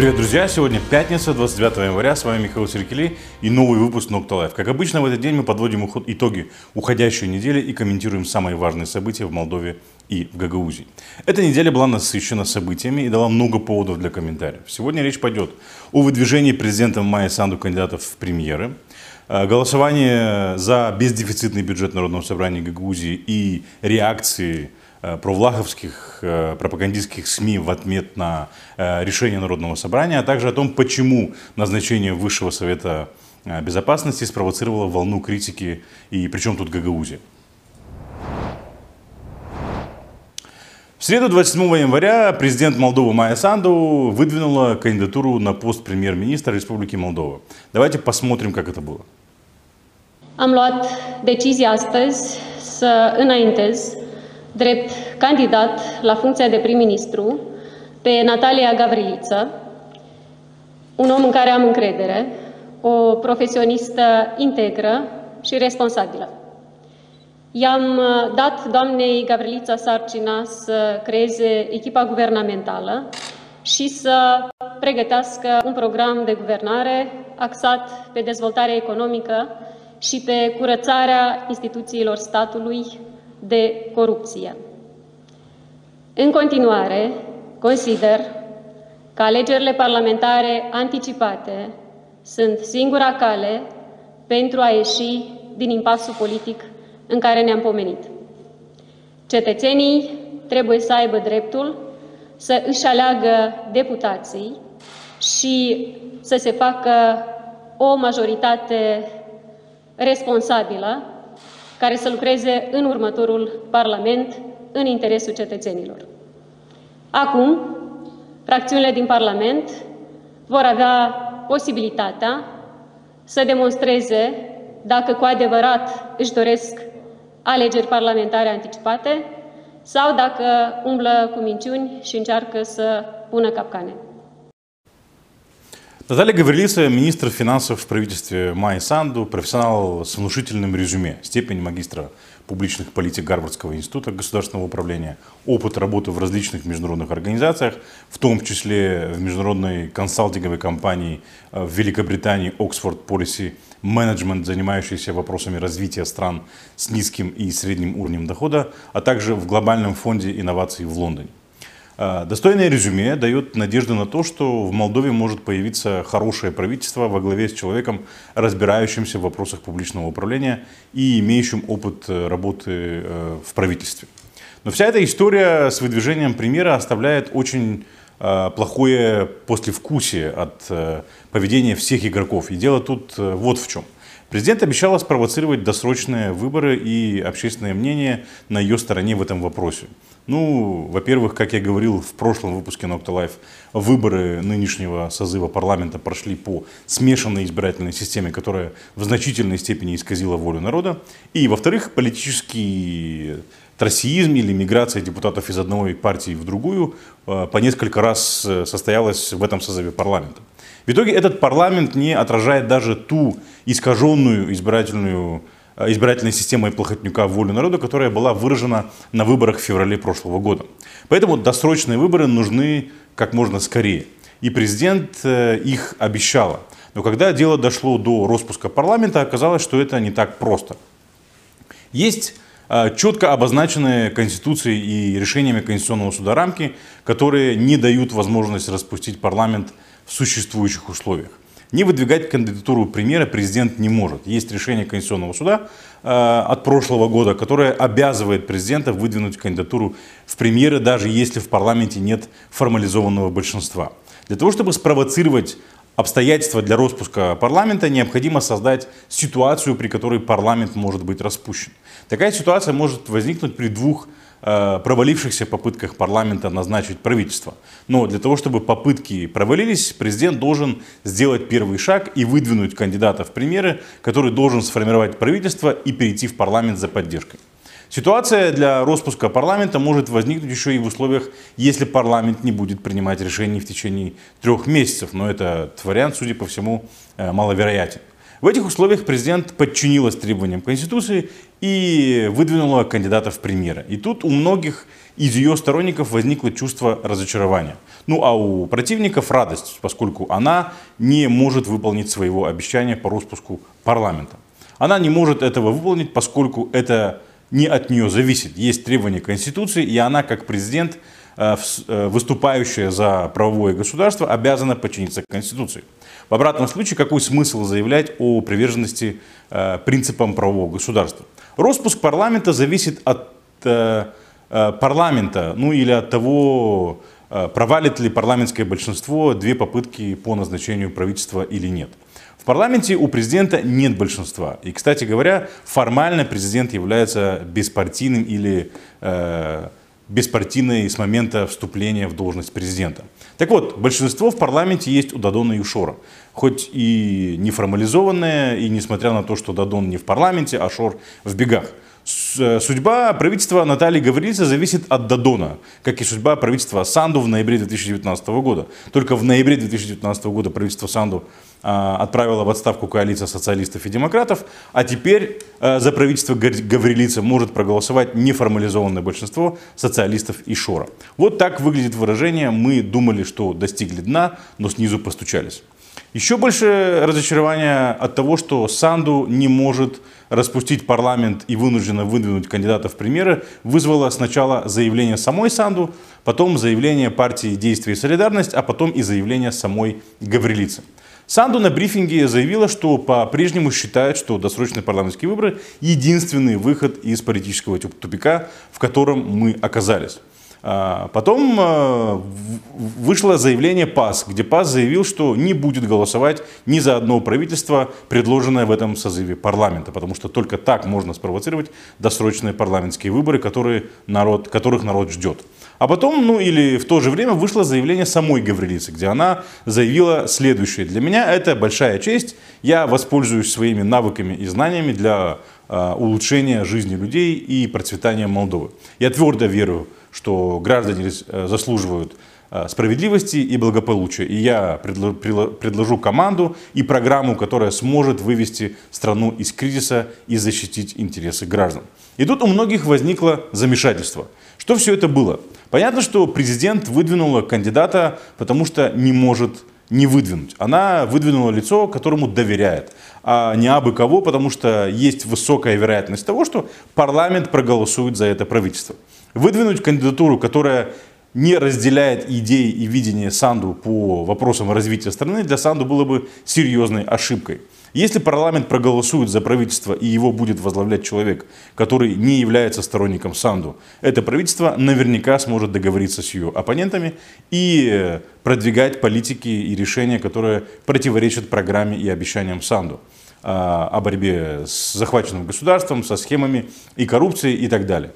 Привет, друзья! Сегодня пятница, 29 января. С вами Михаил Сиркели и новый выпуск Nokta Live. Как обычно, в этот день мы подводим итоги уходящей недели и комментируем самые важные события в Молдове и в Гагаузии. Эта неделя была насыщена событиями и дала много поводов для комментариев. Сегодня речь пойдет о выдвижении президентом Майя Санду кандидатов в премьеры, э, голосование за бездефицитный бюджет Народного собрания Гагаузии и реакции провлаховских э, пропагандистских СМИ в ответ на э, решение Народного собрания, а также о том, почему назначение Высшего Совета Безопасности спровоцировало волну критики и причем тут Гагаузия. В среду 27 января президент Молдовы Майя Санду выдвинула кандидатуру на пост премьер-министра Республики Молдова. Давайте посмотрим, как это было. Am luat decizia astăzi să înaintez drept candidat la funcția de prim-ministru pe Natalia Gavriliță, un om în care am încredere, o profesionistă integră și responsabilă. I-am uh, dat doamnei Gavrilița sarcina să creeze echipa guvernamentală și să pregătească un program de guvernare axat pe dezvoltarea economică și pe curățarea instituțiilor statului de corupție. În continuare, consider că alegerile parlamentare anticipate sunt singura cale pentru a ieși din impasul politic în care ne-am pomenit. Cetățenii trebuie să aibă dreptul să își aleagă deputații și să se facă o majoritate responsabilă care să lucreze în următorul Parlament în interesul cetățenilor. Acum, fracțiunile din Parlament vor avea posibilitatea să demonstreze dacă cu adevărat își doresc alegeri parlamentare anticipate sau dacă umblă cu minciuni și încearcă să pună capcane. Наталья Гаврилица, министр финансов в правительстве Майи Санду, профессионал с внушительным резюме, степень магистра публичных политик Гарвардского института государственного управления, опыт работы в различных международных организациях, в том числе в международной консалтинговой компании э, в Великобритании Oxford Policy Management, занимающейся вопросами развития стран с низким и средним уровнем дохода, а также в глобальном фонде инноваций в Лондоне. А, достойное резюме дает надежду на то, что в Молдове может появиться хорошее правительство во главе с человеком, разбирающимся в вопросах публичного управления и имеющим опыт э, работы э, в правительстве. Но вся эта история с выдвижением премьера оставляет очень э, плохое послевкусие от поведения всех игроков. И дело тут вот в чем. Президент обещала спровоцировать досрочные выборы и общественное мнение на ее стороне в этом вопросе. Ну, во-первых, как я говорил в прошлом выпуске Nocta Life, выборы нынешнего созыва парламента прошли по смешанной избирательной системе, которая в значительной степени исказила волю народа. И, во-вторых, политический троссиизм или миграция депутатов из одной партии в другую э, по несколько раз э, состоялась в этом созыве парламента. В итоге этот парламент не отражает даже ту искаженную избирательную избирательной системой Плохотнюка волю народа, которая была выражена на выборах в феврале прошлого года. Поэтому досрочные выборы нужны как можно скорее. И президент э, их обещала. Но когда дело дошло до распуска парламента, оказалось, что это не так просто. Есть э, четко обозначенные Конституцией и решениями Конституционного суда рамки, которые не дают возможность распустить парламент в существующих условиях. Не выдвигать кандидатуру премьера президент не может. Есть решение Конституционного суда э, от прошлого года, которое обязывает президента выдвинуть кандидатуру в премьеры, даже если в парламенте нет формализованного большинства. Для того, чтобы спровоцировать обстоятельства для распуска парламента, необходимо создать ситуацию, при которой парламент может быть распущен. Такая ситуация может возникнуть при двух провалившихся попытках парламента назначить правительство. Но для того, чтобы попытки провалились, президент должен сделать первый шаг и выдвинуть кандидата в премьеры, который должен сформировать правительство и перейти в парламент за поддержкой. Ситуация для распуска парламента может возникнуть еще и в условиях, если парламент не будет принимать решений в течение трех месяцев. Но этот вариант, судя по всему, э, маловероятен. В этих условиях президент подчинилась требованиям Конституции и выдвинула кандидата в премьеры. И тут у многих из ее сторонников возникло чувство разочарования. Ну а у противников радость, поскольку она не может выполнить своего обещания по распуску парламента. Она не может этого выполнить, поскольку это не от нее зависит. Есть требования Конституции, и она, как президент, э, э, выступающая за правовое государство, обязана подчиниться Конституции. В обратном случае, какой смысл заявлять о приверженности э, принципам правового государства? Роспуск парламента зависит от парламента, ну или от того, провалит ли парламентское большинство две попытки по назначению правительства или нет. В парламенте у президента нет большинства. И, кстати говоря, формально президент является беспартийным или э, беспартийной с момента вступления в должность президента. Так вот, большинство в парламенте есть у Дадона Юшора. Хоть и не формализованное, и несмотря на то, что Дадон не в парламенте, а Шор в бегах. Э, судьба правительства Натальи Гаврилицы зависит от Дадона, как и судьба правительства Санду в ноябре 2019 года. Только в ноябре 2019 года правительство Санду а, отправило в отставку коалиция социалистов и демократов, а теперь а, за правительство Гаврилицы может проголосовать неформализованное большинство социалистов и Шора. Вот так выглядит выражение «мы думали, что достигли дна, но снизу постучались». Еще больше разочарования от того, что Санду не может распустить парламент и вынуждена выдвинуть кандидатов в премьеры, вызвало сначала заявление самой Санду, потом заявление партии «Действие и солидарность», а потом и заявление самой Гаврилицы. Санду на брифинге заявила, что по-прежнему считает, что досрочные парламентские выборы – единственный выход из политического тупика, в котором мы оказались. А, потом а, вышло заявление ПАС, где ПАС заявил, что не будет голосовать ни за одно правительство, предложенное в этом созыве парламента, потому что только так можно спровоцировать досрочные парламентские выборы, которые народ, которых народ ждет. А потом, ну или в то же время, вышло заявление самой Гаврилицы, где она заявила следующее. Для меня это большая честь. Я воспользуюсь своими навыками и знаниями для э, улучшения жизни людей и процветания Молдовы. Я твердо верю, что граждане э, заслуживают э, справедливости и благополучия. И я предложу команду и программу, которая сможет вывести страну из кризиса и защитить интересы граждан. И тут у многих возникло замешательство. Что все это было? Понятно, что президент выдвинула кандидата, потому что не может не выдвинуть. Она выдвинула лицо, которому доверяет, а не абы кого, потому что есть высокая вероятность того, что парламент проголосует за это правительство. Выдвинуть кандидатуру, которая не разделяет идеи и видение Санду по вопросам развития страны, для Санду было бы серьезной ошибкой. Если парламент проголосует за правительство и его будет возглавлять человек, который не является сторонником Санду, это правительство наверняка сможет договориться с ее оппонентами и продвигать политики и решения, которые противоречат программе и обещаниям Санду а, о борьбе с захваченным государством, со схемами и коррупцией и так далее.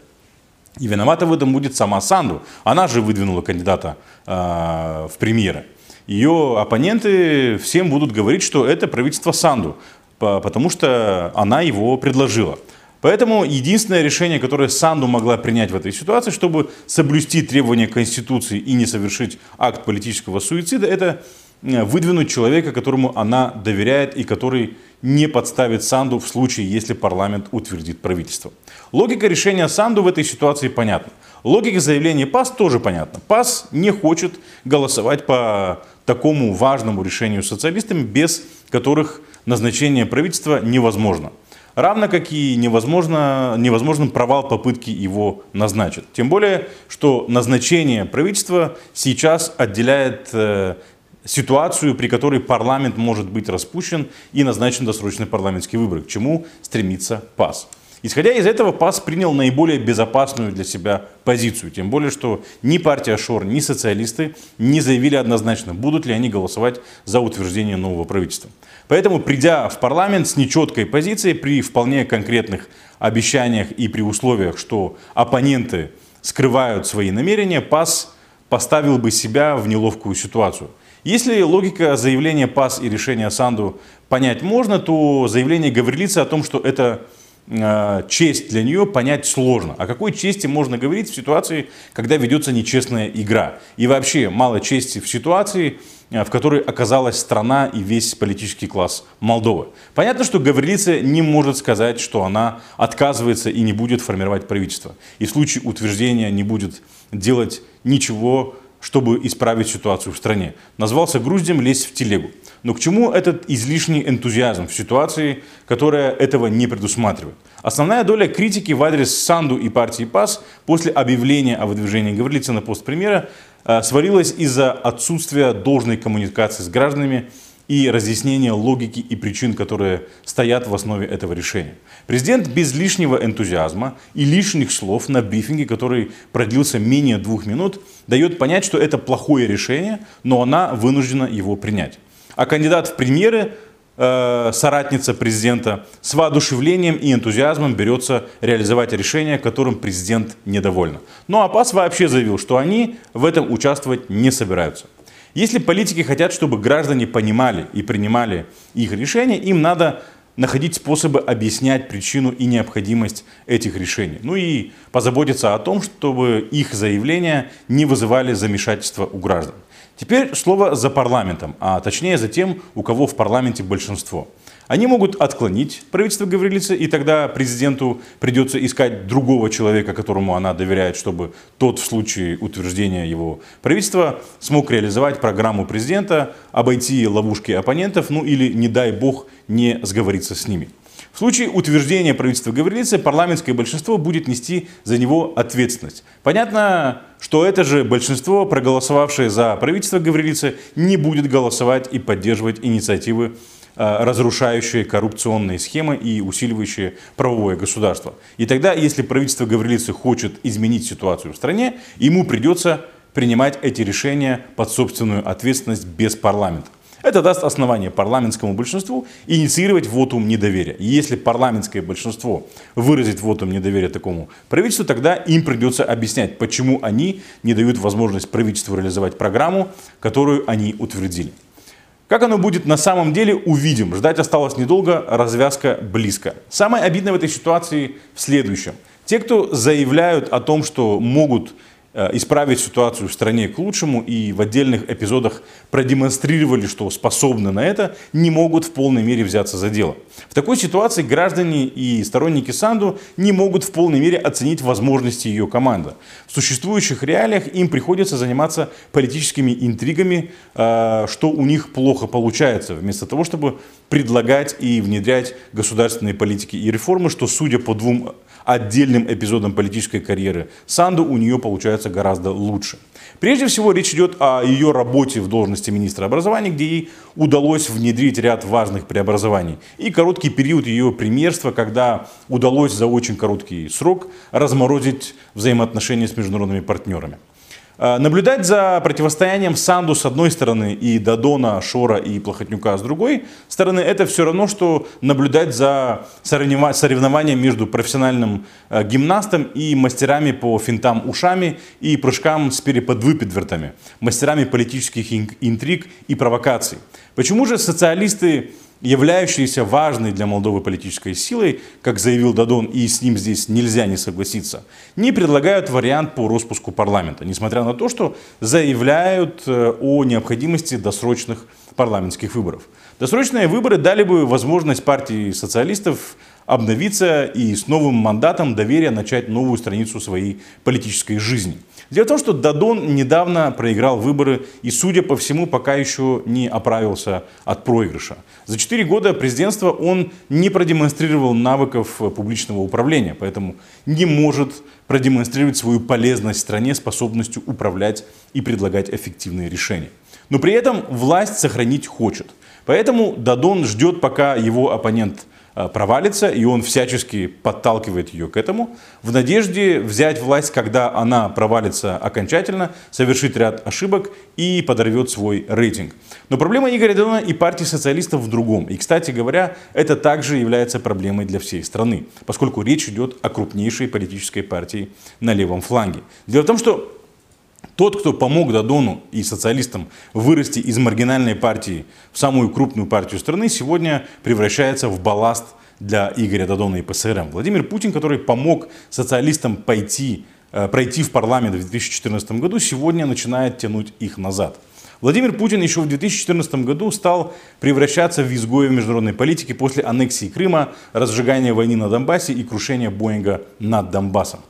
И виновата в этом будет сама Санду. Она же выдвинула кандидата э, в премьеры ее оппоненты всем будут говорить, что это правительство Санду, потому что она его предложила. Поэтому единственное решение, которое Санду могла принять в этой ситуации, чтобы соблюсти требования Конституции и не совершить акт политического суицида, это э, выдвинуть человека, которому она доверяет и который не подставит Санду в случае, если парламент утвердит правительство. Логика решения Санду в этой ситуации понятна. Логика заявления ПАС тоже понятна. ПАС не хочет голосовать по такому важному решению социалистами, без которых назначение правительства невозможно. Равно как и невозможно, невозможен провал попытки его назначить. Тем более, что назначение правительства сейчас отделяет э, ситуацию, при которой парламент может быть распущен и назначен досрочный парламентский выбор, к чему стремится ПАС. Исходя из этого, ПАС принял наиболее безопасную для себя позицию. Тем более, что ни партия Шор, ни социалисты не заявили однозначно, будут ли они голосовать за утверждение нового правительства. Поэтому, придя в парламент с нечеткой позицией, при вполне конкретных обещаниях и при условиях, что оппоненты скрывают свои намерения, ПАС поставил бы себя в неловкую ситуацию. Если логика заявления ПАС и решения Санду понять можно, то заявление Гаврилицы о том, что это э, честь для нее понять сложно. О какой чести можно говорить в ситуации, когда ведется нечестная игра? И вообще мало чести в ситуации, э, в которой оказалась страна и весь политический класс Молдовы. Понятно, что Гаврилица не может сказать, что она отказывается и не будет формировать правительство. И в случае утверждения не будет делать ничего чтобы исправить ситуацию в стране. Назвался груздем лезть в телегу. Но к чему этот излишний энтузиазм в ситуации, которая этого не предусматривает? Основная доля критики в адрес Санду и партии ПАС после объявления о выдвижении Гаврилица на пост премьера э, свалилась из-за отсутствия должной коммуникации с гражданами и разъяснение логики и причин, которые стоят в основе этого решения. Президент без лишнего энтузиазма и лишних слов на брифинге, который продлился менее двух минут, дает понять, что это плохое решение, но она вынуждена его принять. А кандидат в премьеры, э, соратница президента, с воодушевлением и энтузиазмом берется реализовать решение, которым президент недоволен. Ну а ПАС вообще заявил, что они в этом участвовать не собираются. Если политики хотят, чтобы граждане понимали и принимали их решения, им надо находить способы объяснять причину и необходимость этих решений. Ну и позаботиться о том, чтобы их заявления не вызывали замешательства у граждан. Теперь слово за парламентом, а точнее за тем, у кого в парламенте большинство. Они могут отклонить правительство Гаврилицы, и тогда президенту придется искать другого человека, которому она доверяет, чтобы тот в случае утверждения его правительства смог реализовать программу президента, обойти ловушки оппонентов, ну или, не дай бог, не сговориться с ними. В случае утверждения правительства Гаврилицы парламентское большинство будет нести за него ответственность. Понятно, что это же большинство, проголосовавшее за правительство Гаврилицы, не будет голосовать и поддерживать инициативы разрушающие коррупционные схемы и усиливающие правовое государство. И тогда, если правительство Гаврилицы хочет изменить ситуацию в стране, ему придется принимать эти решения под собственную ответственность без парламента. Это даст основание парламентскому большинству инициировать вотум недоверия. И если парламентское большинство выразит вотум недоверия такому правительству, тогда им придется объяснять, почему они не дают возможность правительству реализовать программу, которую они утвердили. Как оно будет на самом деле, увидим. Ждать осталось недолго, развязка близко. Самое обидное в этой ситуации в следующем. Те, кто заявляют о том, что могут исправить ситуацию в стране к лучшему и в отдельных эпизодах продемонстрировали, что способны на это, не могут в полной мере взяться за дело. В такой ситуации граждане и сторонники Санду не могут в полной мере оценить возможности ее команды. В существующих реалиях им приходится заниматься политическими интригами, э, что у них плохо получается, вместо того, чтобы предлагать и внедрять государственные политики и реформы, что, судя по двум отдельным эпизодом политической карьеры Санду, у нее получается гораздо лучше. Прежде всего речь идет о ее работе в должности министра образования, где ей удалось внедрить ряд важных преобразований. И короткий период ее премьерства, когда удалось за очень короткий срок разморозить взаимоотношения с международными партнерами. Э, наблюдать за противостоянием Санду с одной стороны и Дадона, Шора и Плохотнюка с другой стороны, это все равно, что наблюдать за соревнованием между профессиональным э, гимнастом и мастерами по финтам ушами и прыжкам с переподвыпедвертами, мастерами политических интриг и провокаций. Почему же социалисты являющиеся важной для Молдовы политической силой, как заявил Дадон, и с ним здесь нельзя не согласиться, не предлагают вариант по распуску парламента, несмотря на то, что заявляют э, о необходимости досрочных парламентских выборов. Досрочные выборы дали бы возможность партии социалистов обновиться и с новым мандатом доверия начать новую страницу своей политической жизни. Дело в том, что Дадон недавно проиграл выборы и, судя по всему, пока еще не оправился от проигрыша. За четыре года президентства он не продемонстрировал навыков публичного управления, поэтому не может продемонстрировать свою полезность стране способностью управлять и предлагать эффективные решения. Но при этом власть сохранить хочет. Поэтому Дадон ждет, пока его оппонент провалится, и он всячески подталкивает ее к этому, в надежде взять власть, когда она провалится окончательно, совершит ряд ошибок и подорвет свой рейтинг. Но проблема Игоря Дадона и партии социалистов в другом. И, кстати говоря, это также является проблемой для всей страны, поскольку речь идет о крупнейшей политической партии на левом фланге. Дело в том, что тот, кто помог Дадону и социалистам вырасти из маргинальной партии в самую крупную партию страны, сегодня превращается в балласт для Игоря Дадона и ПСРМ. Владимир Путин, который помог социалистам пойти, э, пройти в парламент в 2014 году, сегодня начинает тянуть их назад. Владимир Путин еще в 2014 году стал превращаться в изгоя в международной политике после аннексии Крыма, разжигания войны на Донбассе и крушения Боинга над Донбассом.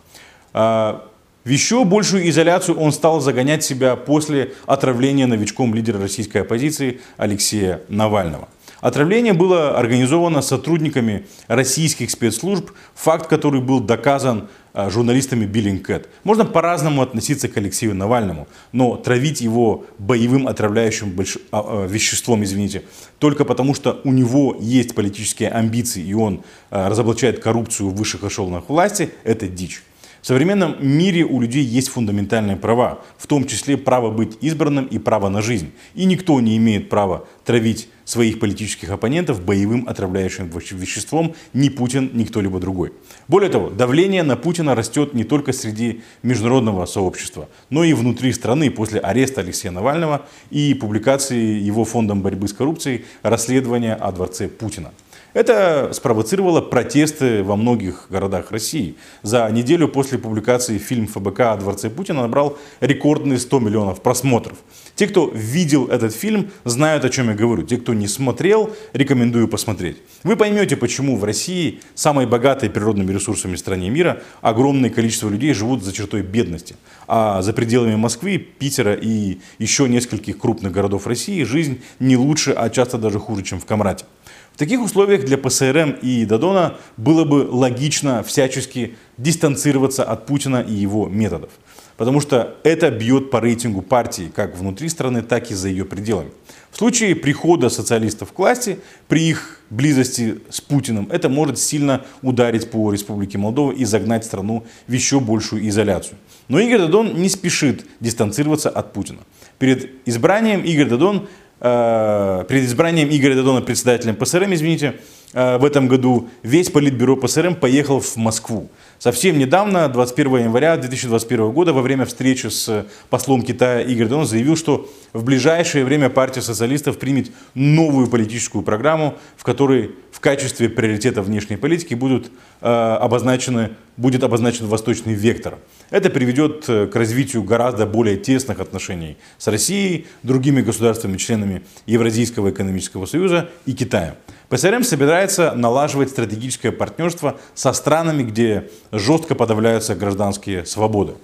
В еще большую изоляцию он стал загонять себя после отравления новичком лидера российской оппозиции Алексея Навального. Отравление было организовано сотрудниками российских спецслужб, факт который был доказан а, журналистами Billingcat. Можно по-разному относиться к Алексею Навальному, но травить его боевым отравляющим больш... а, а, веществом, извините, только потому что у него есть политические амбиции и он а, разоблачает коррупцию в высших эшелонах власти, это дичь. В современном мире у людей есть фундаментальные права, в том числе право быть избранным и право на жизнь. И никто не имеет права травить своих политических оппонентов боевым отравляющим веществом ни Путин, ни кто-либо другой. Более того, давление на Путина растет не только среди международного сообщества, но и внутри страны после ареста Алексея Навального и публикации его фондом борьбы с коррупцией расследования о дворце Путина. Это спровоцировало протесты во многих городах России. За неделю после публикации фильм ФБК о дворце Путина набрал рекордные 100 миллионов просмотров. Те, кто видел этот фильм, знают, о чем я говорю. Те, кто не смотрел, рекомендую посмотреть. Вы поймете, почему в России, самой богатой природными ресурсами стране мира, огромное количество людей живут за чертой бедности. А за пределами Москвы, Питера и еще нескольких крупных городов России жизнь не лучше, а часто даже хуже, чем в Камрате. В таких условиях для ПСРМ и Дадона было бы логично всячески дистанцироваться от Путина и его методов. Потому что это бьет по рейтингу партии как внутри страны, так и за ее пределами. В случае прихода социалистов к власти, при их близости с Путиным, это может сильно ударить по Республике Молдова и загнать страну в еще большую изоляцию. Но Игорь Дадон не спешит дистанцироваться от Путина. Перед избранием Игорь Дадон перед избранием Игоря Дадона председателем ПСРМ, извините, э, в этом году весь политбюро ПСРМ поехал в Москву. Совсем недавно, 21 января 2021 года, во время встречи с послом Китая Игорь Дадон заявил, что в ближайшее время партия социалистов примет новую политическую программу, в которой в качестве приоритета внешней политики будут, э, обозначены, будет обозначен восточный вектор. Это приведет э, к развитию гораздо более тесных отношений с Россией, другими государствами-членами Евразийского экономического союза и Китаем. ПСРМ собирается налаживать стратегическое партнерство со странами, где жестко подавляются гражданские свободы.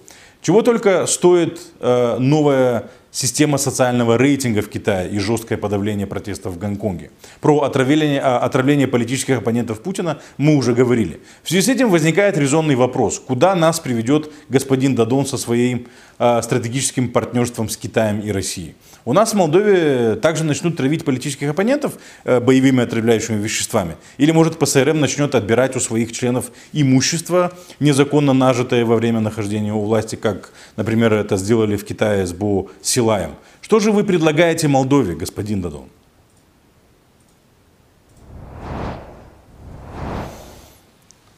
Чего только стоит э, новая система социального рейтинга в Китае и жесткое подавление протестов в Гонконге. Про отравление, а, отравление политических оппонентов Путина мы уже говорили. В связи с этим возникает резонный вопрос, куда нас приведет господин Дадон со своим э, стратегическим партнерством с Китаем и Россией. У нас в Молдове также начнут травить политических оппонентов э, боевыми отравляющими веществами. Или, может, ПСРМ начнет отбирать у своих членов имущество, незаконно нажитое во время нахождения у власти, как, например, это сделали в Китае с Бо Силаем. Что же вы предлагаете Молдове, господин Дадон?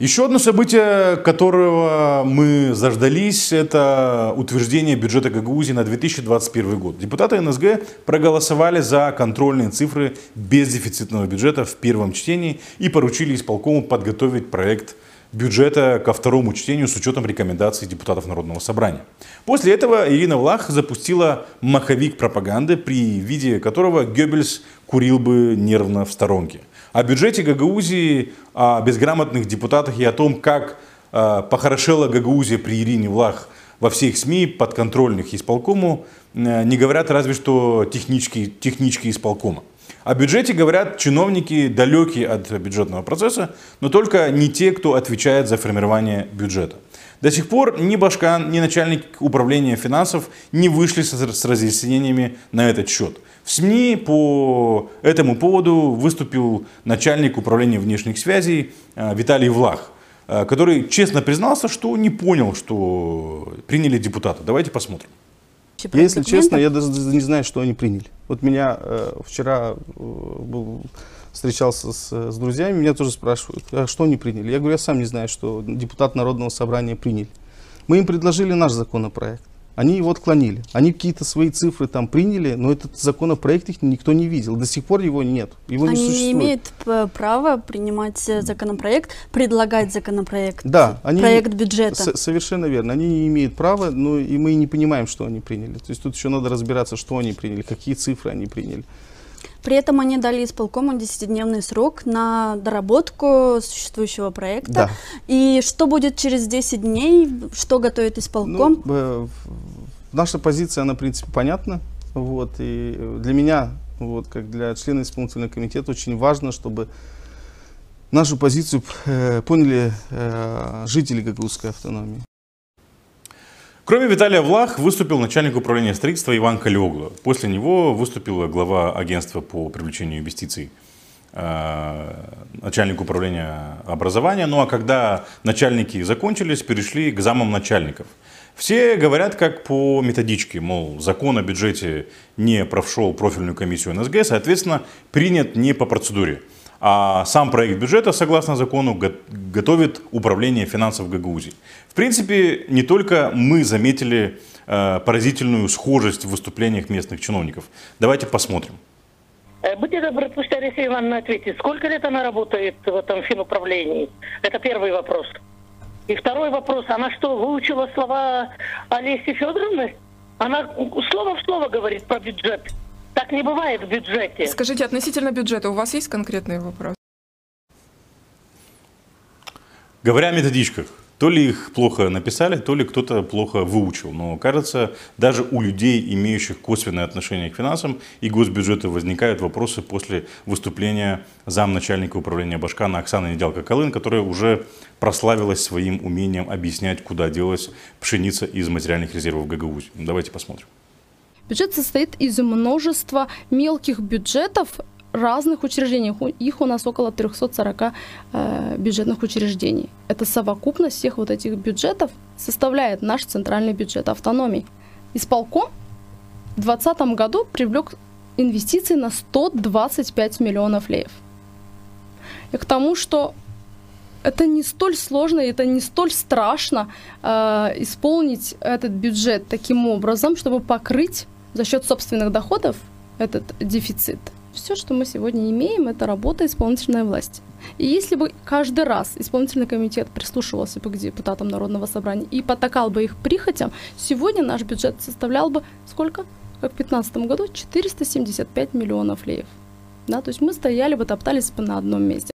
Еще одно событие, которого мы заждались, это утверждение бюджета Гагаузии на 2021 год. Депутаты НСГ проголосовали за контрольные цифры бездефицитного бюджета в первом чтении и поручили исполкому подготовить проект бюджета ко второму чтению с учетом рекомендаций депутатов Народного собрания. После этого Ирина Влах запустила маховик пропаганды, при виде которого Геббельс курил бы нервно в сторонке – о бюджете Гагаузии, о безграмотных депутатах и о том, как э, похорошела Гагаузия при Ирине Влах во всех СМИ, подконтрольных исполкому, э, не говорят разве что технички, технички исполкома. О бюджете говорят чиновники, далекие от бюджетного процесса, но только не те, кто отвечает за формирование бюджета. До сих пор ни Башкан, ни начальник управления финансов не вышли с разъяснениями на этот счет. В СМИ по этому поводу выступил начальник управления внешних связей э, Виталий Влах, э, который честно признался, что не понял, что приняли депутаты. Давайте посмотрим. Я, если честно, я даже не знаю, что они приняли. Вот меня э, вчера э, был, встречался с, с друзьями, меня тоже спрашивают, а что они приняли. Я говорю, я сам не знаю, что депутат Народного собрания приняли. Мы им предложили наш законопроект. Они его отклонили. Они какие-то свои цифры там приняли, но этот законопроект их никто не видел. До сих пор его нет. Его они не существует. не имеют права принимать э, законопроект, предлагать законопроект, да, они, проект бюджета. Совершенно верно. Они не имеют права, но и мы не понимаем, что они приняли. То есть тут еще надо разбираться, что они приняли, какие цифры они приняли. При этом они дали исполкому 10-дневный срок на доработку существующего проекта. Да. И что будет через 10 дней? Что готовит исполком? Ну, наша позиция, она, в принципе, понятна. Вот, и для меня, вот, как для члена исполнительного комитета, очень важно, чтобы нашу позицию э, поняли э, жители Гагаузской автономии. Кроме Виталия Влах выступил начальник управления строительства Иван Калиоглу. После него выступила глава агентства по привлечению инвестиций э, начальник управления образования. Ну а когда начальники закончились, перешли к замам начальников. Все говорят как по методичке, мол, закон о бюджете не прошел профильную комиссию НСГ, соответственно, принят не по процедуре. А сам проект бюджета, согласно закону, готовит управление финансов Гагаузии. В принципе, не только мы заметили э, поразительную схожесть в выступлениях местных чиновников. Давайте посмотрим. Э, будьте добры, пусть Алексей Ивановна ответит, сколько лет она работает в этом финуправлении? Это первый вопрос. И второй вопрос, она что, выучила слова Олеси Федоровны? Она слово в слово говорит про бюджет. Так не бывает в бюджете. Скажите, относительно бюджета у вас есть конкретный вопрос? Говоря о методичках, то ли их плохо написали, то ли кто-то плохо выучил. Но кажется, даже у людей, имеющих косвенное отношение к финансам и госбюджету, возникают вопросы после выступления замначальника управления Башкана Оксаны Неделка-Колын, которая уже прославилась своим умением объяснять, куда делась пшеница из материальных резервов Гагаузии. Давайте посмотрим. Бюджет состоит из множества мелких бюджетов разных учреждений. Их у нас около 340 э, бюджетных учреждений. Это совокупность всех вот этих бюджетов составляет наш центральный бюджет автономии. Исполком в 2020 году привлек инвестиции на 125 миллионов леев. И к тому, что это не столь сложно, это не столь страшно э, исполнить этот бюджет таким образом, чтобы покрыть за счет собственных доходов этот дефицит. Все, что мы сегодня имеем, это работа исполнительной власти. И если бы каждый раз исполнительный комитет прислушивался бы к депутатам Народного собрания и потакал бы их прихотям, сегодня наш бюджет составлял бы сколько? Как в 2015 году 475 миллионов леев. Да, то есть мы стояли бы, топтались бы на одном месте.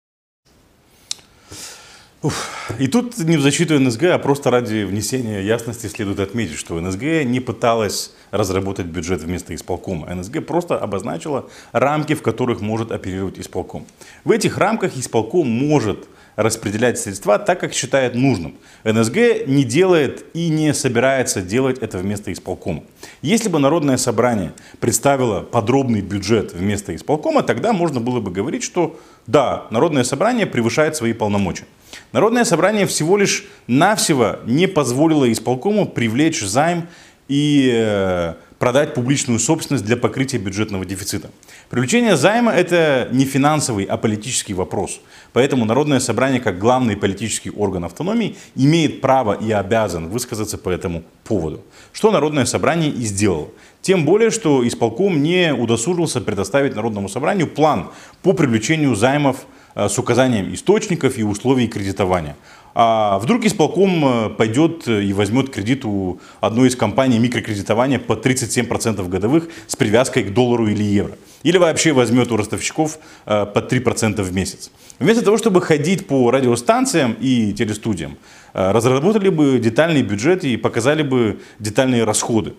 И тут не в защиту НСГ, а просто ради внесения ясности следует отметить, что НСГ не пыталась разработать бюджет вместо исполкома. НСГ просто обозначила рамки, в которых может оперировать исполком. В этих рамках исполком может распределять средства так, как считает нужным. НСГ не делает и не собирается делать это вместо исполкома. Если бы Народное собрание представило подробный бюджет вместо исполкома, тогда можно было бы говорить, что да, Народное собрание превышает свои полномочия. Народное собрание всего лишь навсего не позволило исполкому привлечь займ и э, продать публичную собственность для покрытия бюджетного дефицита. Привлечение займа – это не финансовый, а политический вопрос. Поэтому Народное собрание, как главный политический орган автономии, имеет право и обязан высказаться по этому поводу. Что Народное собрание и сделало. Тем более, что исполком не удосужился предоставить Народному собранию план по привлечению займов с указанием источников и условий кредитования. А вдруг исполком э, пойдет и возьмет кредит у одной из компаний микрокредитования по 37% годовых с привязкой к доллару или евро. Или вообще возьмет у ростовщиков э, по 3% в месяц. Вместо того, чтобы ходить по радиостанциям и телестудиям, разработали бы детальный бюджет и показали бы детальные расходы.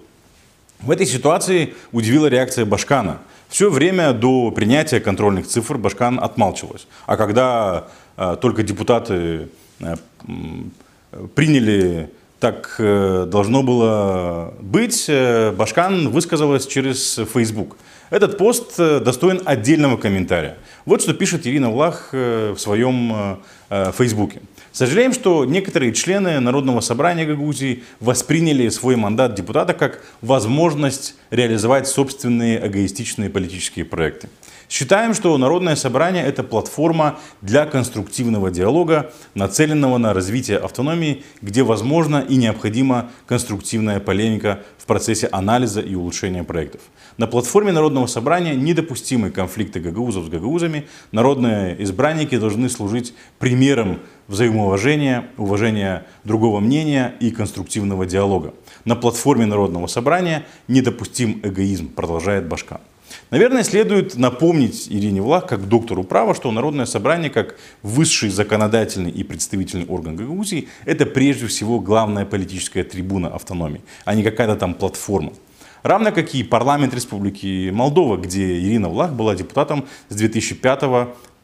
В этой ситуации удивила реакция Башкана – все время до принятия контрольных цифр Башкан отмалчивалась. А когда э, только депутаты э, приняли так э, должно было быть, э, Башкан высказалась через Facebook. Этот пост достоин отдельного комментария. Вот что пишет Ирина Влах в своем Фейсбуке. Сожалеем, что некоторые члены Народного собрания Гагаузии восприняли свой мандат депутата как возможность реализовать собственные эгоистичные политические проекты. Считаем, что Народное собрание – это платформа для конструктивного диалога, нацеленного на развитие автономии, где возможна и необходима конструктивная полемика в процессе анализа и улучшения проектов. На платформе Народного собрания недопустимы конфликты гагаузов с гагаузами. Народные избранники должны служить примером взаимоуважения, уважения другого мнения и конструктивного диалога. На платформе Народного собрания недопустим эгоизм, продолжает Башкан. Наверное, следует напомнить Ирине Влах, как доктору права, что Народное собрание, как высший законодательный и представительный орган Гагаузии, это прежде всего главная политическая трибуна автономии, а не какая-то там платформа. Равно как и парламент Республики Молдова, где Ирина Влах была депутатом с 2005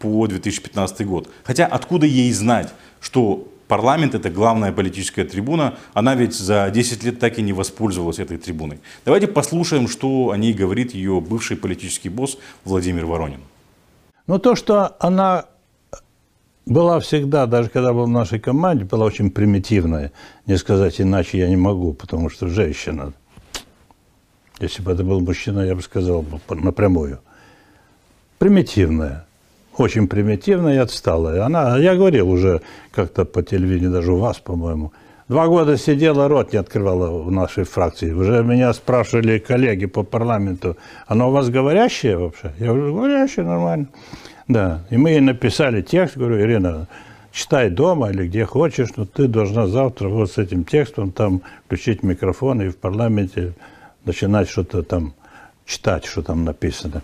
по 2015 год. Хотя откуда ей знать, что парламент это главная политическая трибуна, она ведь за 10 лет так и не воспользовалась этой трибуной. Давайте послушаем, что о ней говорит ее бывший политический босс Владимир Воронин. Но то, что она была всегда, даже когда была в нашей команде, была очень примитивная. Не сказать иначе я не могу, потому что женщина. Если бы это был мужчина, я бы сказал напрямую. Примитивная очень примитивная и отсталая. Она, я говорил уже как-то по телевидению, даже у вас, по-моему, Два года сидела, рот не открывала в нашей фракции. Уже меня спрашивали коллеги по парламенту, оно у вас говорящее вообще? Я говорю, говорящее, нормально. Да, и мы ей написали текст, говорю, Ирина, читай дома или где хочешь, но ты должна завтра вот с этим текстом там включить микрофон и в парламенте начинать что-то там читать, что там написано.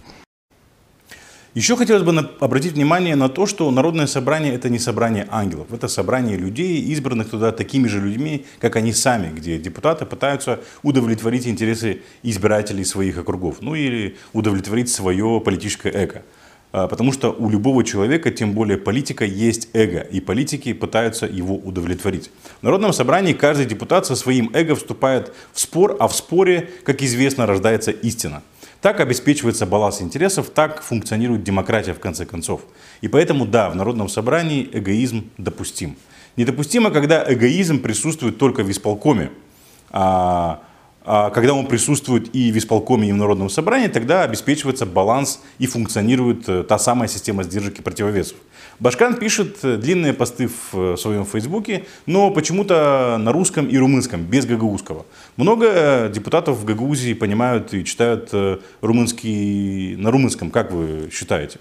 Еще хотелось бы обратить внимание на то, что Народное собрание это не собрание ангелов, это собрание людей, избранных туда такими же людьми, как они сами, где депутаты пытаются удовлетворить интересы избирателей своих округов, ну или удовлетворить свое политическое эго. А, потому что у любого человека, тем более политика, есть эго, и политики пытаются его удовлетворить. В Народном собрании каждый депутат со своим эго вступает в спор, а в споре, как известно, рождается истина. Так обеспечивается баланс интересов, так функционирует демократия в конце концов. И поэтому, да, в Народном собрании эгоизм допустим. Недопустимо, когда эгоизм присутствует только в исполкоме, а, когда он присутствует и в исполкоме, и в Народном собрании, тогда обеспечивается баланс и функционирует э, та самая система сдержек и противовесов. Башкан пишет э, длинные посты в э, своем фейсбуке, но почему-то на русском и румынском, без гагаузского. Много депутатов в Гагаузии понимают и читают румынский на румынском, как вы считаете?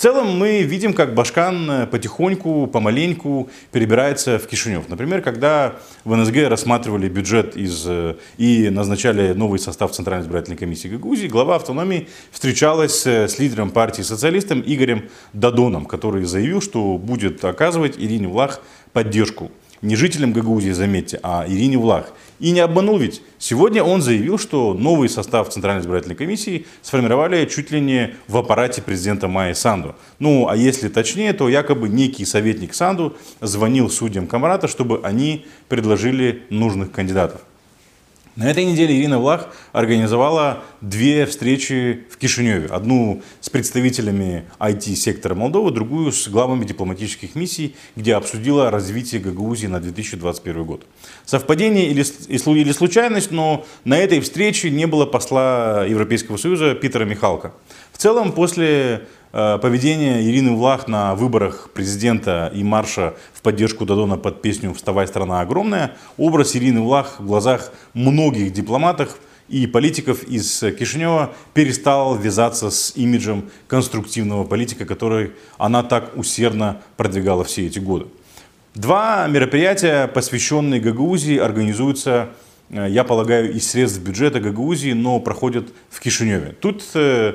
Целом мы видим, как Башкан потихоньку, помаленьку перебирается в Кишинев. Например, когда в НСГ рассматривали бюджет из, и назначали новый состав Центральной избирательной комиссии Гагаузии, глава автономии встречалась с лидером партии социалистом Игорем Дадоном, который заявил, что будет оказывать Ирине Влах поддержку не жителям Гагаузии, заметьте, а Ирине Влах. И не обманул ведь. Сегодня он заявил, что новый состав Центральной избирательной комиссии сформировали чуть ли не в аппарате президента Майи Санду. Ну, а если точнее, то якобы некий советник Санду звонил судьям Камрата, чтобы они предложили нужных кандидатов. На этой неделе Ирина Влах организовала две встречи в Кишиневе. Одну с представителями IT-сектора Молдовы, другую с главами дипломатических миссий, где обсудила развитие Гагаузии на 2021 год. Совпадение или, или случайность, но на этой встрече не было посла Европейского Союза Питера Михалка. В целом, после поведение Ирины Влах на выборах президента и марша в поддержку Дадона под песню «Вставай, страна огромная», образ Ирины Влах в глазах многих дипломатов и политиков из Кишинева перестал вязаться с имиджем конструктивного политика, который она так усердно продвигала все эти годы. Два мероприятия, посвященные Гагаузии, организуются, э, я полагаю, из средств бюджета Гагаузии, но проходят в Кишиневе. Тут э, Э,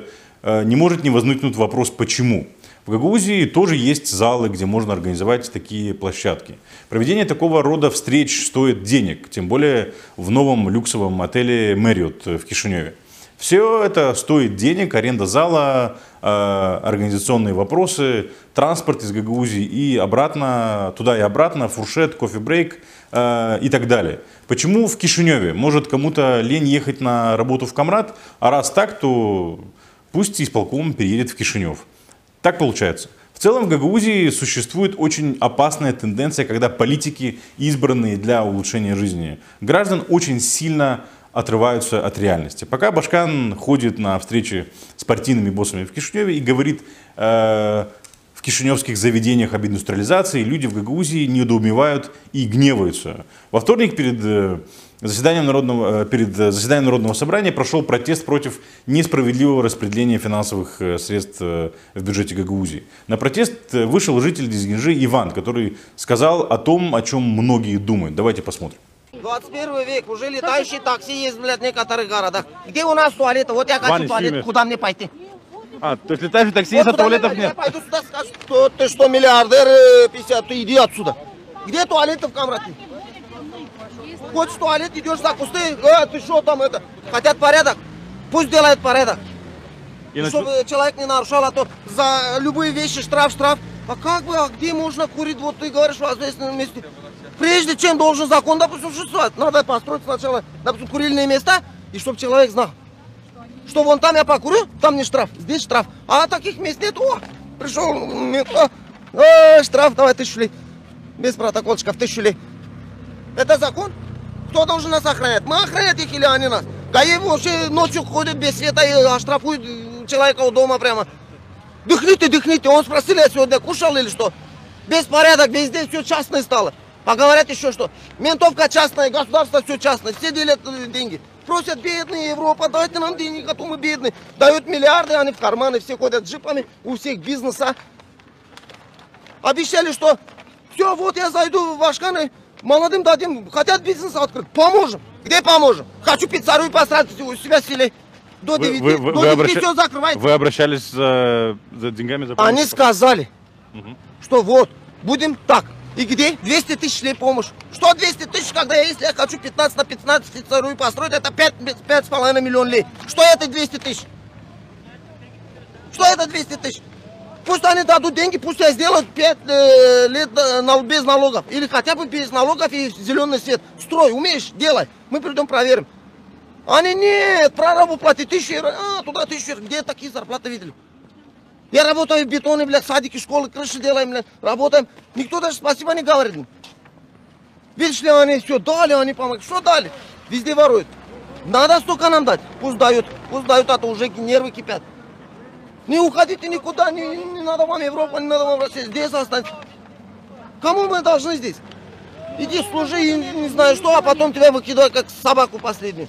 не может не возникнуть вопрос «почему?». В Гагаузии тоже есть залы, где можно организовать такие площадки. Проведение такого рода встреч стоит денег, тем более в новом люксовом отеле Marriott в Кишиневе. Все это стоит денег, аренда зала, э, организационные вопросы, транспорт из Гагаузии и обратно, туда и обратно, фуршет, кофе-брейк э, и так далее. Почему в Кишиневе? Может кому-то лень ехать на работу в Камрад, а раз так, то пусть исполком переедет в Кишинев. Так получается. В целом в Гагаузии существует очень опасная тенденция, когда политики, избранные для улучшения жизни граждан, очень сильно отрываются от реальности. Пока Башкан ходит на встречи с партийными боссами в Кишиневе и говорит э, в кишиневских заведениях об индустриализации, люди в Гагаузии недоумевают и гневаются. Во вторник перед э, заседанием народного, э, перед заседанием Народного собрания прошел протест против несправедливого распределения финансовых э, средств э, в бюджете Гагаузии. На протест вышел житель Дизгинжи Иван, который сказал о том, о чем многие думают. Давайте посмотрим. 21 век, уже летающие такси есть, блядь, в некоторых городах. Где у нас туалеты? Вот я хочу Ваня, туалет, сними. куда мне пойти? А, то есть летающий такси, Вот а куда туалетов мне- Я нет? пойду сюда, скажу, что ты что, миллиардер э, 50, ты иди отсюда. Где туалеты в Камрате? Хочешь в туалет, идешь за кусты, э, ты что там это? Хотят порядок? Пусть делают порядок. И Чтобы человек не нарушал, а то за любые вещи штраф, штраф. А как бы, а где можно курить? Вот ты говоришь в общественном месте. Прежде чем должен закон, допустим, существовать, надо построить сначала, допустим, курильные места, и чтобы человек знал, что вон там я покурю, там не штраф, здесь штраф. А таких мест нет. О, пришел, метро, э, штраф, давай тысячу лей. Без протокольчиков, тысячу лей. Это закон? Кто должен нас охранять? Мы охранять их или они нас? ГАИ вообще ночью ходят без света и оштрафуют э, человека у дома прямо. Дыхните, дыхните. Он спросил, я сегодня кушал или что? Беспорядок, везде все частное стало. А говорят еще что? Ментовка частная, государство все частное. Все делят э, деньги. Просят бедные Европа, дайте нам денег, а то мы бедные. Дают миллиарды, они в карманы, все ходят джипами, у всех бизнеса. Обещали, что все, вот я зайду в Башканы, молодым дадим, хотят бизнес открыть, поможем. Где поможем? Хочу пиццерию построить у себя в селе. До Вы, 9, вы- вы- до вы 9 обраща- все закрывайте. вы обращались за, за деньгами, за Они помощью? сказали, что вот, будем так. И где? 200 тысяч лей помощь. Что 200 тысяч, когда я, если я хочу 15 на 15 пиццерию построить, это 5, 5,5 миллион лей. Что это 200 тысяч? Что это 200 тысяч? Пусть они дадут деньги, пусть я сделаю 5 э, лет э, без налогов. Или хотя бы без налогов и зеленый свет. Строй, умеешь, делай. Мы придем проверим. Они нет, прорабу платить тысячу евро. А, туда тысячу евро. Где такие зарплаты видели? Я работаю в бетоне, блядь, садики, школы, крыши делаем, блядь, работаем. Никто даже спасибо не говорит. Видишь ли, они все дали, они помогли. Что дали? Везде воруют. Надо столько нам дать. Пусть дают, пусть дают, а то уже нервы кипят. Не уходите никуда, не, не надо вам Европа, не надо вам Россия. Здесь останьтесь. Кому мы должны здесь? Иди служи, не, знаю что, а потом тебя выкидывают как собаку последнюю.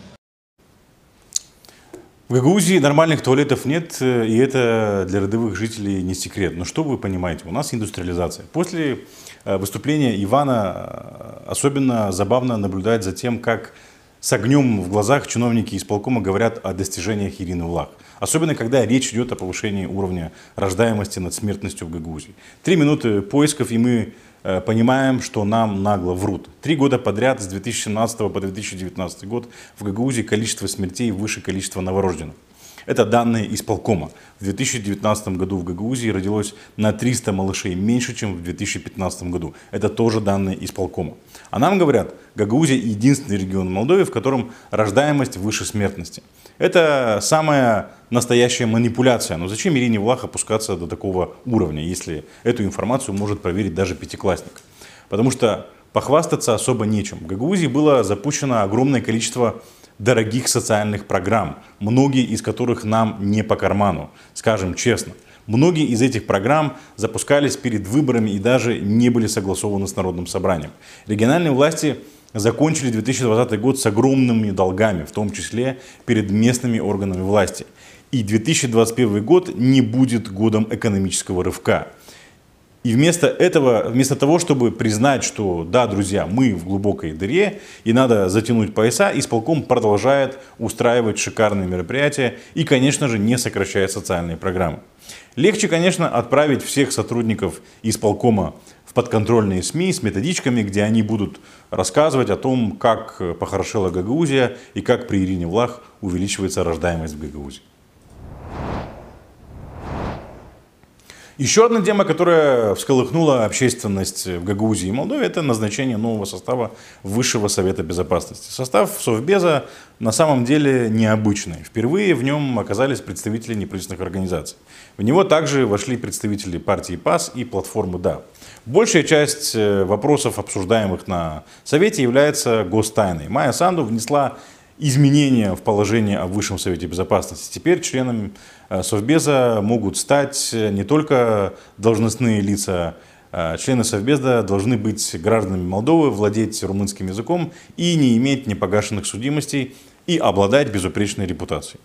В Гагаузии нормальных туалетов нет, э, и это для рядовых жителей не секрет. Но что вы понимаете, у нас индустриализация. После э, выступления Ивана э, особенно забавно наблюдать за тем, как с огнем в глазах чиновники исполкома говорят о достижениях Ирины Влах. Особенно, когда речь идет о повышении уровня рождаемости над смертностью в Гагаузии. Три минуты поисков, и мы э, понимаем, что нам нагло врут. Три года подряд, с 2017 по 2019 год, в Гагаузии количество смертей выше количества новорожденных. Это данные исполкома. В 2019 году в Гагаузии родилось на 300 малышей меньше, чем в 2015 году. Это тоже данные исполкома. А нам говорят, Гагаузия единственный регион в Молдове, в котором рождаемость выше смертности. Это самая настоящая манипуляция. Но зачем Ирине Влах опускаться до такого уровня, если эту информацию может проверить даже пятиклассник? Потому что похвастаться особо нечем. В Гагаузии было запущено огромное количество дорогих социальных программ, многие из которых нам не по карману, скажем честно. Многие из этих программ запускались перед выборами и даже не были согласованы с Народным собранием. Региональные власти закончили 2020 год с огромными долгами, в том числе перед местными органами власти. И 2021 год не будет годом экономического рывка. И вместо этого, вместо того, чтобы признать, что да, друзья, мы в глубокой дыре и надо затянуть пояса, исполком продолжает устраивать шикарные мероприятия и, конечно же, не сокращает социальные программы. Легче, конечно, отправить всех сотрудников исполкома в подконтрольные СМИ с методичками, где они будут рассказывать о том, как похорошела Гагаузия и как при Ирине Влах увеличивается рождаемость в Гагаузии. Еще одна тема, которая всколыхнула общественность в Гагаузии и Молдове, это назначение нового состава Высшего Совета Безопасности. Состав Совбеза на самом деле необычный. Впервые в нем оказались представители неправительственных организаций. В него также вошли представители партии ПАС и платформы «Да». Большая часть вопросов, обсуждаемых на Совете, является гостайной. Майя Санду внесла изменения в положении о Высшем Совете Безопасности. Теперь членами э, Совбеза могут стать не только должностные лица, э, члены Совбеза должны быть гражданами Молдовы, владеть румынским языком и не иметь непогашенных судимостей и обладать безупречной репутацией.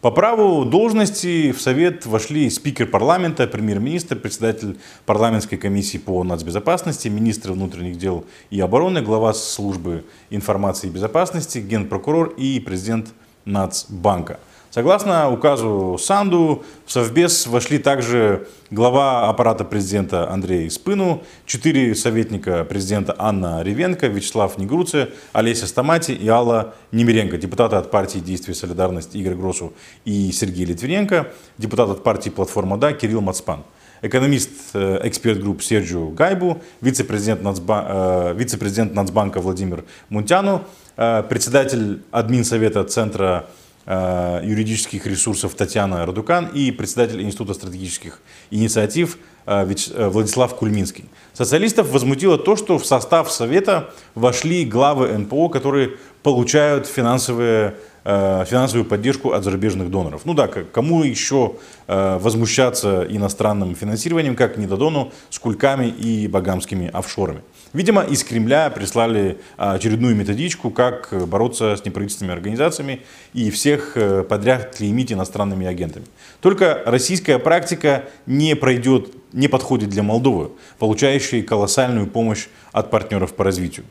По праву должности в Совет вошли спикер парламента, премьер-министр, председатель парламентской комиссии по нацбезопасности, министр внутренних дел и обороны, глава службы информации и безопасности, генпрокурор и президент Нацбанка – Согласно указу Санду, в Совбез вошли также глава аппарата президента Андрей Спыну, четыре советника президента Анна Ревенко, Вячеслав Негруце, Олеся Стамати и Алла Немиренко, депутаты от партии «Действие Солидарность» Игорь Гросу и Сергей Литвиненко, депутат от партии «Платформа Да» Кирилл Мацпан. Экономист э, эксперт групп Серджио Гайбу, вице-президент, Нацба, э, вице-президент Нацбанка Владимир Мунтяну, э, председатель админсовета Центра юридических ресурсов Татьяна Радукан и председатель Института стратегических инициатив э, э, Владислав Кульминский. Социалистов возмутило то, что в состав Совета вошли главы НПО, которые получают финансовые финансовую поддержку от зарубежных доноров. Ну да, кому еще возмущаться иностранным финансированием, как не Додону, с кульками и багамскими офшорами. Видимо, из Кремля прислали а, очередную методичку, как бороться с неправительственными организациями и всех э, подряд клеймить иностранными агентами. Только российская практика не пройдет, не подходит для Молдовы, получающей колоссальную помощь от партнеров по развитию.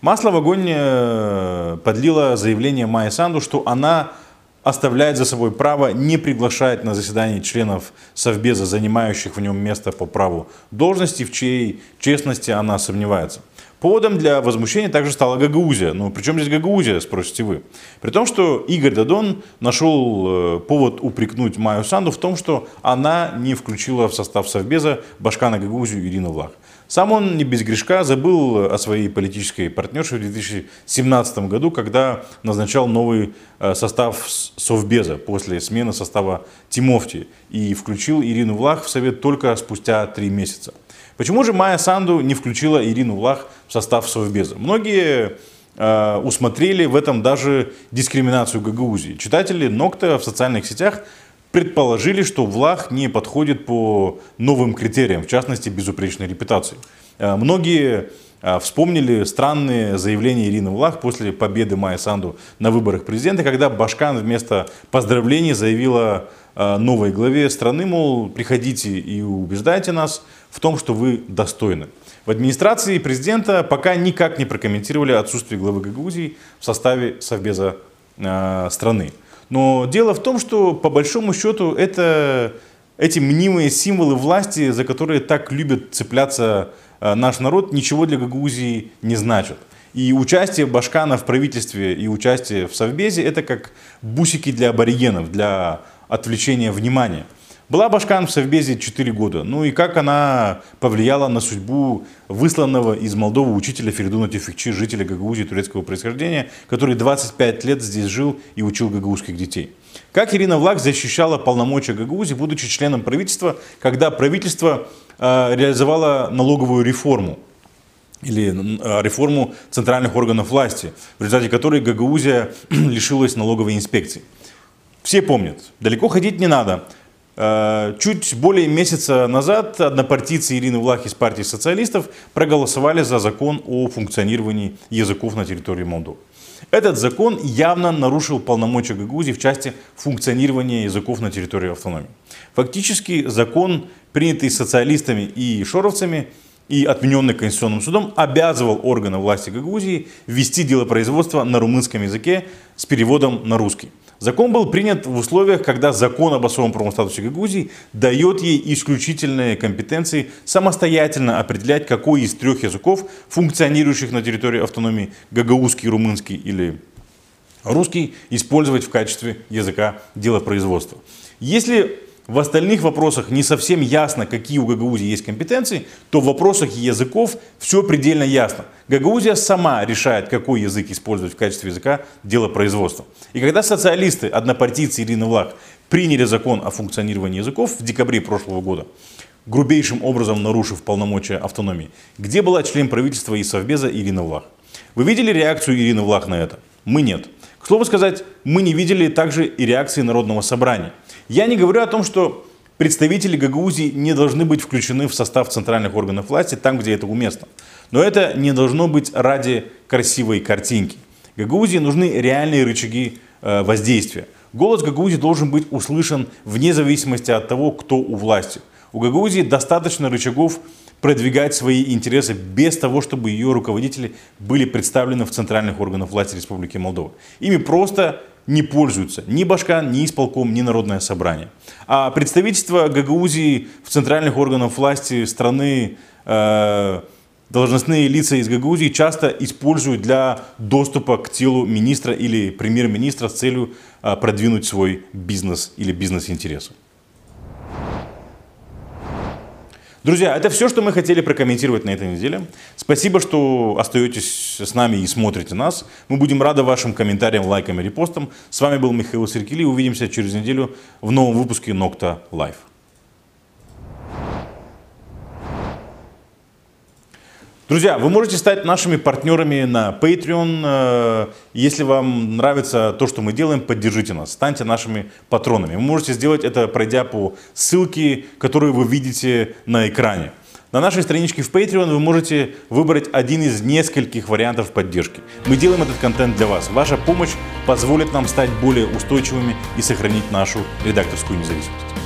Масло в огонь э, подлило заявление Майя Санду, что она оставляет за собой право не приглашать на заседание членов Совбеза, занимающих в нем место по праву должности, в чьей честности она сомневается. Поводом для возмущения также стала Гагаузия. Ну, причем здесь Гагаузия, спросите вы? При том, что Игорь Дадон нашел э, повод упрекнуть Майю Санду в том, что она не включила в состав Совбеза Башкана Гагаузию Ирину Влах. Сам он не без грешка забыл о своей политической партнерше в 2017 году, когда назначал новый э, состав Совбеза после смены состава Тимофти и включил Ирину Влах в Совет только спустя три месяца. Почему же Майя Санду не включила Ирину Влах в состав Совбеза? Многие э, усмотрели в этом даже дискриминацию Гагаузии. Читатели Нокта в социальных сетях предположили, что Влах не подходит по новым критериям, в частности, безупречной репутации. Э, многие э, вспомнили странные заявления Ирины Влах после победы Майя Санду на выборах президента, когда Башкан вместо поздравлений заявила э, новой главе страны, мол, приходите и убеждайте нас в том, что вы достойны. В администрации президента пока никак не прокомментировали отсутствие главы Гагаузии в составе Совбеза страны. Но дело в том, что по большому счету это эти мнимые символы власти, за которые так любят цепляться э, наш народ, ничего для Гагаузии не значат. И участие Башкана в правительстве и участие в Совбезе это как бусики для аборигенов, для отвлечения внимания. Была Башкан в Совбезе 4 года. Ну и как она повлияла на судьбу высланного из Молдовы учителя Феридуна Тефикчи, жителя Гагаузии турецкого происхождения, который 25 лет здесь жил и учил гагаузских детей. Как Ирина Влак защищала полномочия Гагаузии, будучи членом правительства, когда правительство э, реализовало налоговую реформу или э, реформу центральных органов власти, в результате которой Гагаузия лишилась налоговой инспекции. Все помнят, далеко ходить не надо. Э, чуть более месяца назад однопартийцы Ирины Влах из партии социалистов проголосовали за закон о функционировании языков на территории Молдовы. Этот закон явно нарушил полномочия Гагаузии в части функционирования языков на территории автономии. Фактически закон, принятый социалистами и шоровцами и отмененный Конституционным судом, обязывал органы власти Гагаузии вести дело производства на румынском языке с переводом на русский. Закон был принят в условиях, когда закон об особом правом статусе Гагаузии дает ей исключительные компетенции самостоятельно определять, какой из трех языков, функционирующих на территории автономии, гагаузский, румынский или русский, использовать в качестве языка делопроизводства. Если в остальных вопросах не совсем ясно, какие у Гагаузии есть компетенции, то в вопросах языков все предельно ясно. Гагаузия сама решает, какой язык использовать в качестве языка делопроизводства. И когда социалисты, однопартийцы Ирины Влах, приняли закон о функционировании языков в декабре прошлого года, грубейшим образом нарушив полномочия автономии, где была член правительства и Совбеза Ирина Влах? Вы видели реакцию Ирины Влах на это? Мы нет. К слову сказать, мы не видели также и реакции Народного собрания. Я не говорю о том, что представители Гагаузии не должны быть включены в состав центральных органов власти там, где это уместно. Но это не должно быть ради красивой картинки. Гагаузии нужны реальные рычаги э, воздействия. Голос Гагаузии должен быть услышан вне зависимости от того, кто у власти. У Гагаузии достаточно рычагов продвигать свои интересы без того, чтобы ее руководители были представлены в центральных органах власти Республики Молдова. Ими просто не пользуются ни Башкан, ни исполком, ни Народное собрание. А представительство Гагаузии в центральных органах власти страны э, должностные лица из Гагаузии часто используют для доступа к телу министра или премьер-министра с целью э, продвинуть свой бизнес или бизнес-интересы. Друзья, это все, что мы хотели прокомментировать на этой неделе. Спасибо, что остаетесь с нами и смотрите нас. Мы будем рады вашим комментариям, лайкам и репостам. С вами был Михаил Сиркели. Увидимся через неделю в новом выпуске Nokta Live. Друзья, вы можете стать нашими партнерами на Patreon. Э, Если вам нравится то, что мы делаем, поддержите нас, станьте нашими патронами. Вы можете сделать это, пройдя по ссылке, которую вы видите на экране. На нашей страничке в Patreon вы можете выбрать один из нескольких вариантов поддержки. Мы делаем этот контент для вас. Ваша помощь позволит нам стать более устойчивыми и сохранить нашу редакторскую независимость.